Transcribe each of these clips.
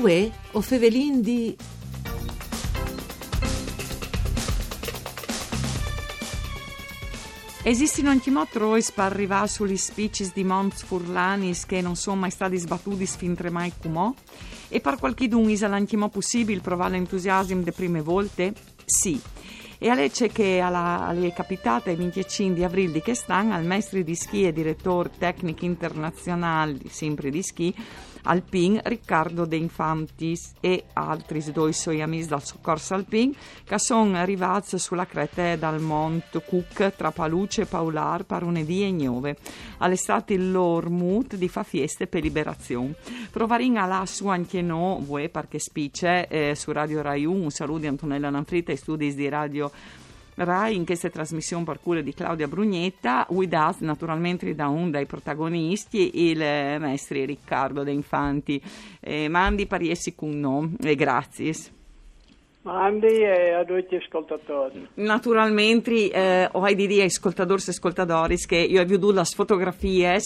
Uè, o fevelin di... Esistono anche motrois per arrivare sugli species di Mont Furlanis che non sono mai stati sbattuti fin mai come? E per qualche d'un è anche possibile provare l'entusiasmo le prime volte? Sì. E a lei c'è che alla, è capitata il 25 di aprile di quest'anno al maestro di schi e direttore tecnico internazionale, sempre di schi, alpin Riccardo De Infantis e altri due suoi amici dal soccorso alpin che sono arrivati sulla creta dal Monte Cook tra Paluce Paular per lunedì e Gnove. All'estate loro mood di fa feste per liberazione. Provarin là su anche no, voi perché spice eh, su Radio Rai 1, un saluto di Antonella Nanfrita e studi di Radio Rai in questa trasmissione per cura di Claudia Brugnetta, guidata naturalmente da un dei protagonisti, il maestro Riccardo De Infanti. Eh, mandi pariessi con noi e grazie. Mandi e a tutti gli ascoltatori. Naturalmente, eh, ho di dire ai ascoltatori e ascoltatori che io ho visto le fotografie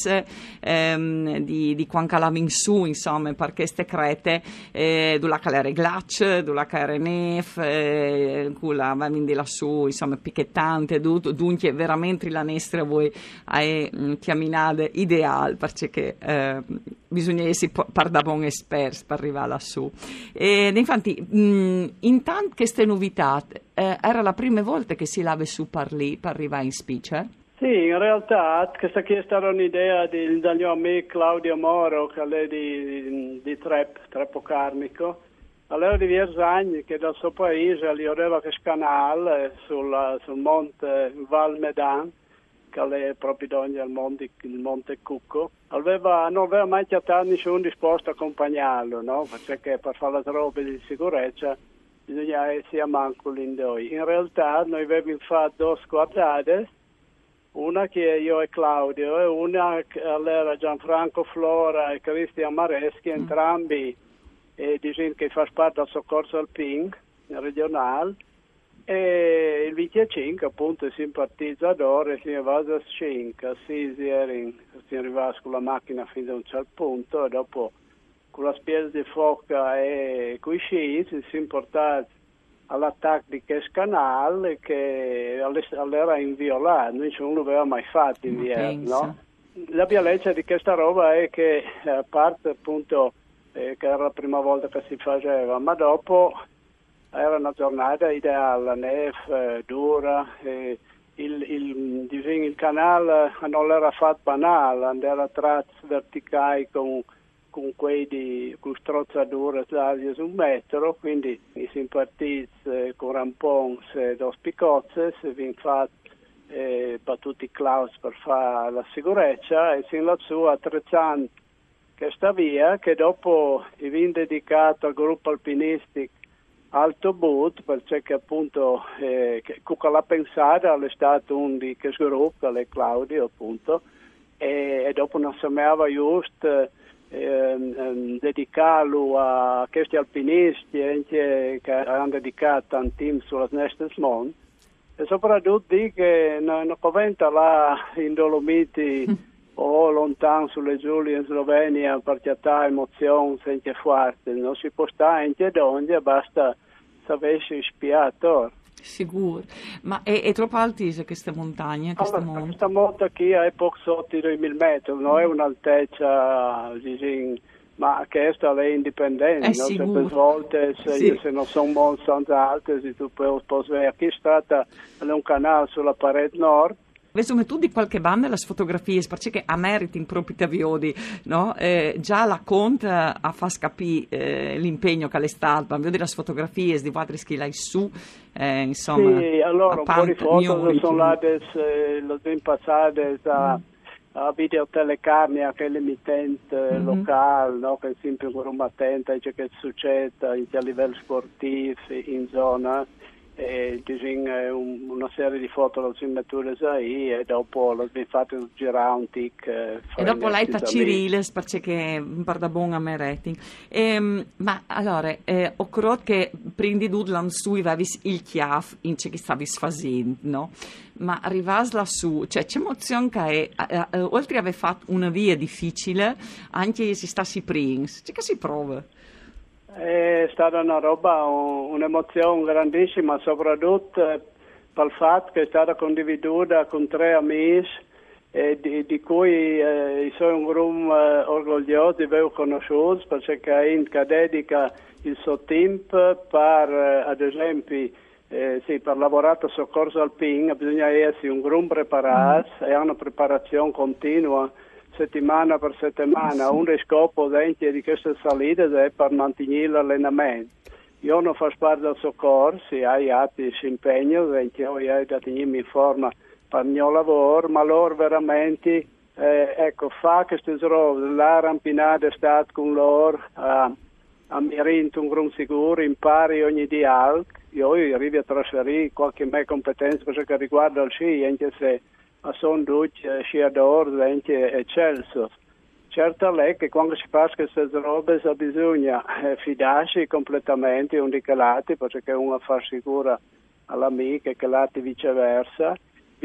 ehm, di, di quando calavano in su, insomma, per queste crete, eh, della calere glac, della calere nef, eh, quella di lassù, insomma, picchettante, dunque veramente la nostra voi è chiaminata ideale, perché eh, bisogna essere par da buon esperti per arrivare lassù. E, infatti, mh, intanto queste novità, eh, era la prima volta che si lava su per lì, per arrivare in spice? Sì, in realtà questa è stata un'idea del mio amico Claudio Moro, che è di, di, di Trep, Treppo Carmico. Allora di anni che dal suo paese gli aveva questo canale sul, sul monte Val Medan, che è proprio davanti al monte, il monte Cucco, aveva, non aveva mai chiamato nessuno disposto a accompagnarlo, no? perché per fare le robe di sicurezza bisogna essere manco l'indoi. In realtà noi abbiamo fatto due squadrate, una che io e Claudio e una che era Gianfranco Flora e Cristian Mareschi, mm. entrambi eh, che fa parte del soccorso alpin regionale e il 25 appunto si simpatizzatore si va a 5, sì, si arriva con la macchina fino a un certo punto e dopo con la spiesa di foca e con i sci si sono portati all'attacco di questo canale che all'era inviolato, noi non l'aveva mai fatto in no? La violenza di questa roba è che a parte appunto eh, che era la prima volta che si faceva, ma dopo era una giornata ideale, neve eh, dura, eh, il, il, il, canale non era fatto banale, era tratti verticali con, con quei di con strozzature larghe su un metro, quindi si impartiti eh, con rampons e dos picozze, si sono fatti eh, battuti claus per fare la sicurezza e si lassù attrezzando questa via che dopo è dedicato al gruppo alpinistico Alto Boot, perché appunto eh, Cuca l'ha pensata, è stato un di che sviluppo, è Claudio appunto, e, e dopo non sembrava giusto dedicarlo a questi alpinisti che hanno dedicato un team sulla Nestes Mont e soprattutto che non, conventa là in Dolomiti o lontano sulle Giulie in Slovenia per chiattare emozioni senza forte, non si può stare in donde, basta sapessi spiato. Sicuro, ma è, è troppo altissima questa montagna? Questa, allora, questa monta qui è poco sotto i 2000 metri, non è un'altezza diciamo, ma questa è indipendente, è no? Sempre volte se, sì. se non sono molto alte, se tu puoi, vedere, qui è stata un canale sulla parete nord, Vesume tu di qualche banda le fotografie, perché a meriti in propria viodi, no? Eh, già la Conte ha fatto capire eh, l'impegno che le sta, vedo le fotografie di quadri che lei su, eh, insomma. Sì, allora un di foto sono là, eh, le ben passate da... Mm a videotelecarnia che è l'emittente mm-hmm. locale, no? che è sempre attenta a ciò che succede a livello sportivo in zona e disegna una serie di foto lo si mettere lì e dopo si fatto girare un tic eh, e dopo lei fa Ciriles perché parla buon a me rating. Ehm, ma allora eh, creduto che prendi Dudlan su il chiaf in ciò che stavi facendo no? ma arrivas lassù cioè c'è emozione che è, eh, oltre ad aver fatto una via difficile anche se stessi prins c'è che si prova È stata una roba, un'emozione grandissima, soprattutto eh, per il fatto che è stata condivisa con tre amici eh, di, di, cui eh, sono un gruppo eh, orgoglioso di aver conosciuto perché dedica il suo tempo per, eh, ad esempio, eh, sì, per lavorare a soccorso alpino bisogna essere un gruppo preparato mm. e una preparazione continua settimana per settimana. Un scopo di queste salite è per mantenere l'allenamento. Io non faccio parte del soccorso, hai atti si impegno, io ho da tenermi in forma per il mio lavoro, ma loro veramente eh, ecco, fa queste robe, la rampinata è stata con loro, eh, a Mirinto un gran sicuro, impari ogni dia io arrivo a trasferire qualche mia competenza per ciò che riguarda il sci, anche se sono due sciatori anche eccelso. Certo è che quando si fa queste robe bisogna eh, fidarsi completamente un di calati perché uno fa sicura all'amico e calati viceversa.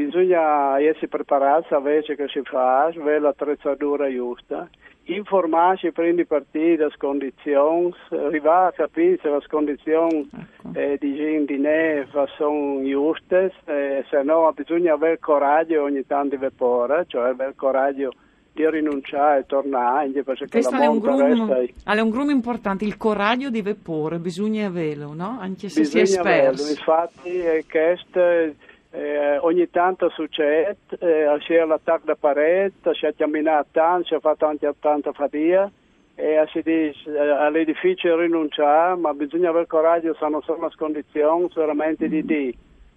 Bisogna essere preparati a vedere che si fa, avere l'attrezzatura giusta informarsi prima di partire dalle condizioni, arrivare a capire se le condizioni ecco. eh, di gente neve sono giuste, eh, se no bisogna avere coraggio ogni tanto di vapore, cioè avere coraggio di rinunciare e tornare, perché Questo la monta resta... È un grumo importante, il coraggio di vapore, bisogna averlo, no? Anche se bisogna si è esperto. Infatti è questo eh, ogni tanto succede, eh, c'è l'attacco da parete, si è camminato tanto, si è fatto anche tanta fatica e si dice eh, difficile rinunciare, ma bisogna avere coraggio, sono solo le condizioni veramente di dire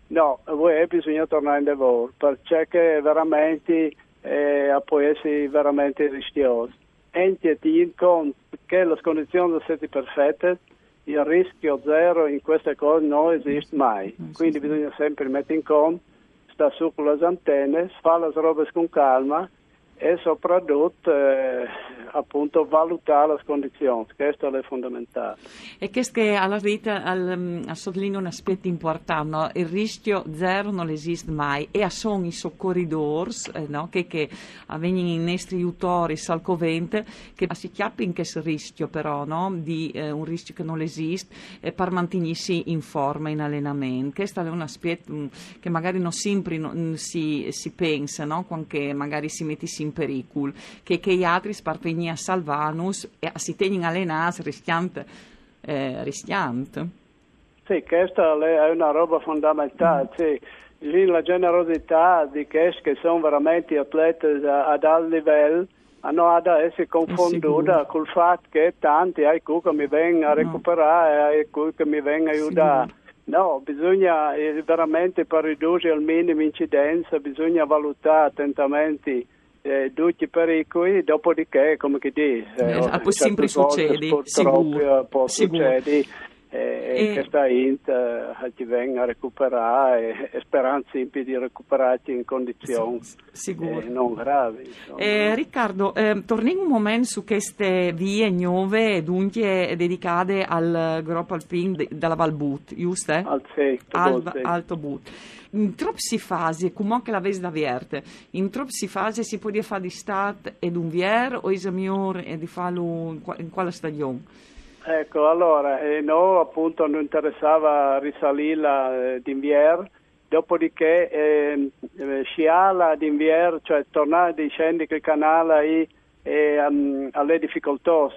no, voi bisogna tornare in lavoro, perché veramente eh, può essere veramente rischioso. E ti conto che le condizioni sono state perfette, il rischio zero in queste cose non esiste mai, quindi bisogna sempre mettere in conto, sta su con le antenne, fare le robe con calma e soprattutto eh, appunto valutare le condizioni, questo è fondamentale. E questo che alla vita al, mm, sottolinea un aspetto importante, no? il rischio zero non esiste mai e sono i soccorridori eh, no? che, che avvengono i nostri aiutori salcovente che si chiappi in questo rischio però, no? di eh, un rischio che non esiste eh, per mantenersi in forma in allenamento. Questo è un aspetto mm, che magari non sempre non si, si pensa, quando magari si mette in pericolo, che, che gli altri sparpegni a salvanus e si tengono allenati rischiante. Eh, rischiante. Sì, questa è una roba fondamentale, mm. sì. Lì la generosità di questi che sono veramente atleti ad alto livello hanno ad essere confonduta col fatto che tanti hai che mi vengono a recuperare e hai che mi vengono a aiutare. No, bisogna eh, veramente per ridurre al minimo incidenza, bisogna valutare attentamente eh, i pericoli, dopodiché, come che dici, eh, eh, sempre succede, sicuro, può succedere e, e questa int eh, ti venga a recuperare e, e speranza di recuperarti in condizioni eh, non gravi. Eh, Riccardo, eh, torniamo un momento su queste vie nuove dunque dedicate al gruppo alpin della Valbut, giusto? Al, sì, al, Alto But. In troppe fasi, come anche la vesi da verte, in troppe fasi si può fare di start ed un vier o è migliore di farlo in quale stagione? Ecco, allora, eh, noi appunto non interessava risalire eh, d'invier, dopodiché eh, eh, sciala d'invier, cioè tornare di scendere il canale ahí, e, um, alle difficoltà,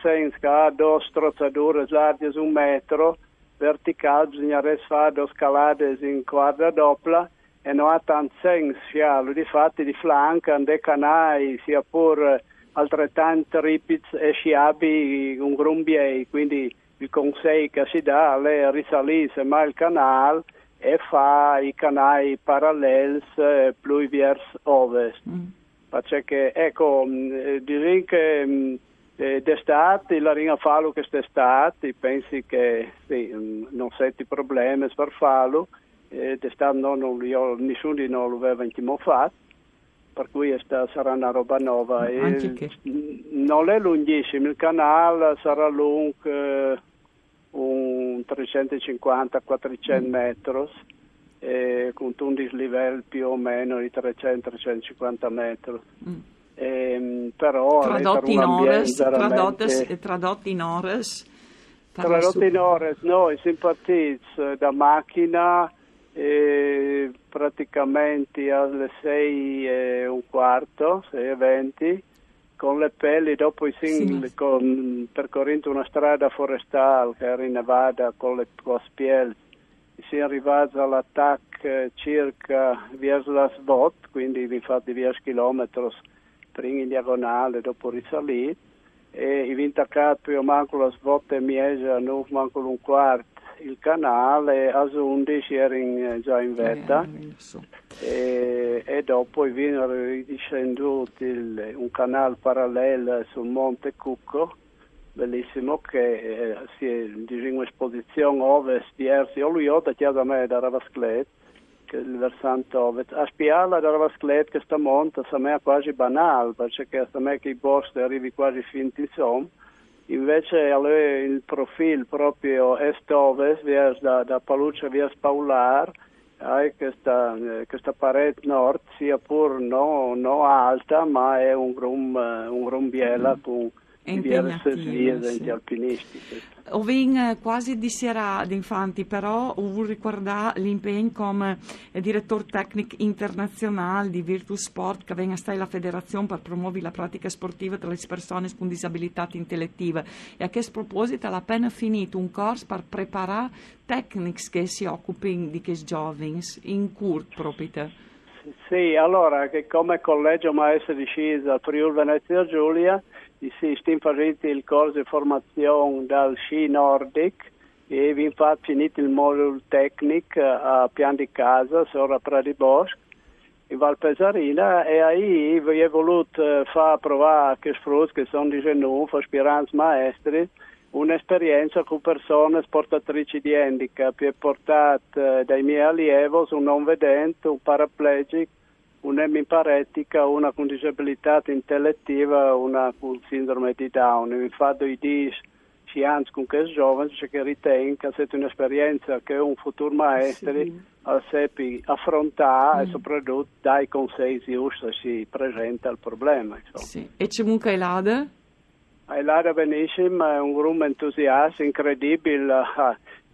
senso che due strozzature larghe un metro, verticali, bisogna fare due scalate in quadra doppia e non ha tanto senso scialo, di fatti di flanco, dei canali, sia pure altrettanto ripid e sciabi un grumbiei, quindi il consiglio che si dà è risalire semmai il canale e fa i canali paralleli eh, più verso ovest. Mm. Perché, ecco, mm, eh, direi che mm, eh, d'estate, la ringa fallo che quest'estate, pensi che sì, mm, non senti problemi per farlo, eh, d'estate no, non, io, nessuno di noi lo aveva fatto, per cui questa sarà una roba nuova. Che... Non è lunghissimo, il canale sarà lungo eh, un 350-400 mm. metri, eh, con un dislivello più o meno di 300-350 metri. Mm. Eh, però tradotti in ores, veramente... tradotti in ores Tra le ore noi siamo partiti da macchina e praticamente alle 6 e un quarto, 6 e 20, con le pelli, dopo i singoli, sì. con, percorrendo una strada forestale che era in Nevada con le spiel, si è arrivati all'attacco circa verso la Svot, quindi infatti 10 km prima in diagonale, dopo risalito, e i vintacat più o meno la Svot e Miesa, non manco un quarto il canale, a 11 ero già in vetta. E, e, dopo vino ridiscenduto un canale parallelo sul Monte Cucco bellissimo che eh, si è in un'esposizione ovest di Ersi Oluiota chiesa me da Ravasclet che è il versante ovest. A spiarla da Ravasclet che sta monta a me è quasi banale perché a me che i boschi arrivi quasi finti insomma invece il profilo proprio est-ovest da, da Paluccia via Spaular hai questa, eh, questa, parete nord sia pur non no alta ma è un, grum, un grumbiela mm. con diverse vie sì. alpinistiche. Ho vinto quasi di sera d'infanti, però ho ricordato l'impegno come direttore tecnico internazionale di Virtus Sport che venga stare la federazione per promuovere la pratica sportiva tra le persone con disabilità intellettive e a questo proposito ha appena finito un corso per preparare tecniche che si occupino di questi giovani in curt proprio. Sì, allora che come collegio maestro di sci del Friuli Venezia Giulia si stiamo facendo il corso di formazione dal sci nordic e vi infatti finito il modulo tecnico a pian di casa, sopra Prati Bosco, in Valpesarina e ahí vi ho voluto far provare che sfrutti che sono di genù, aspiranti maestri, un'esperienza con persone portatrici di handicap. E portata eh, dai miei allievi, un non vedente, un paraplegico, un'emiparetica, una con disabilità intellettiva, una con sindrome di Down. Infatti i dis anzi con questi giovani che ritengono che è un'esperienza che un futuro maestro sì. seppe affrontare mm. e soprattutto dai consigli giusti si presenta il problema. Sì. E c'è comunque Elada? Elada benissimo, è un gruppo entusiasta, incredibile.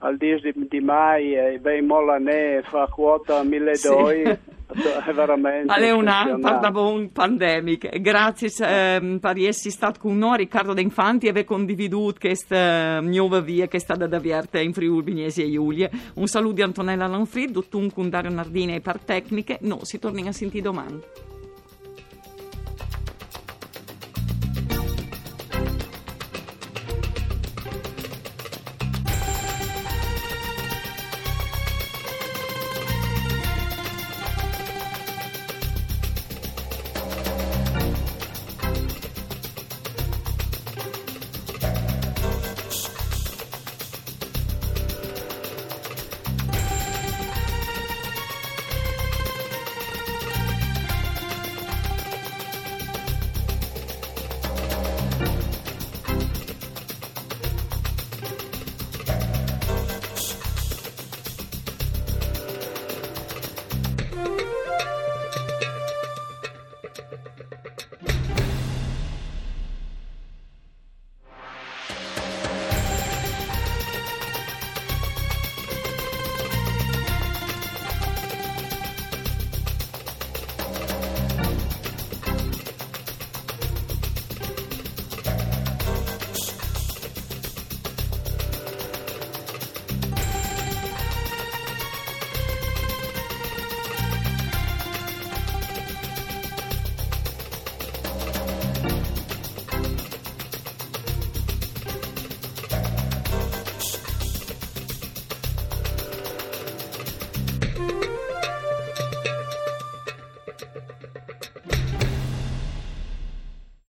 Al 10 di, di mai, eh, ben Molanè fa quota 1200. Sì. È veramente è una pardon pandemica. Grazie eh, per essere stato con noi, Riccardo De Infanti, e aver condividuto questa nuova via che è stata da avviare in Friuli Vignesi e Giulia. Un saluto di Antonella Lanfrid, Dottun con Dario Nardini e per tecniche. No, si torna a sentire domani.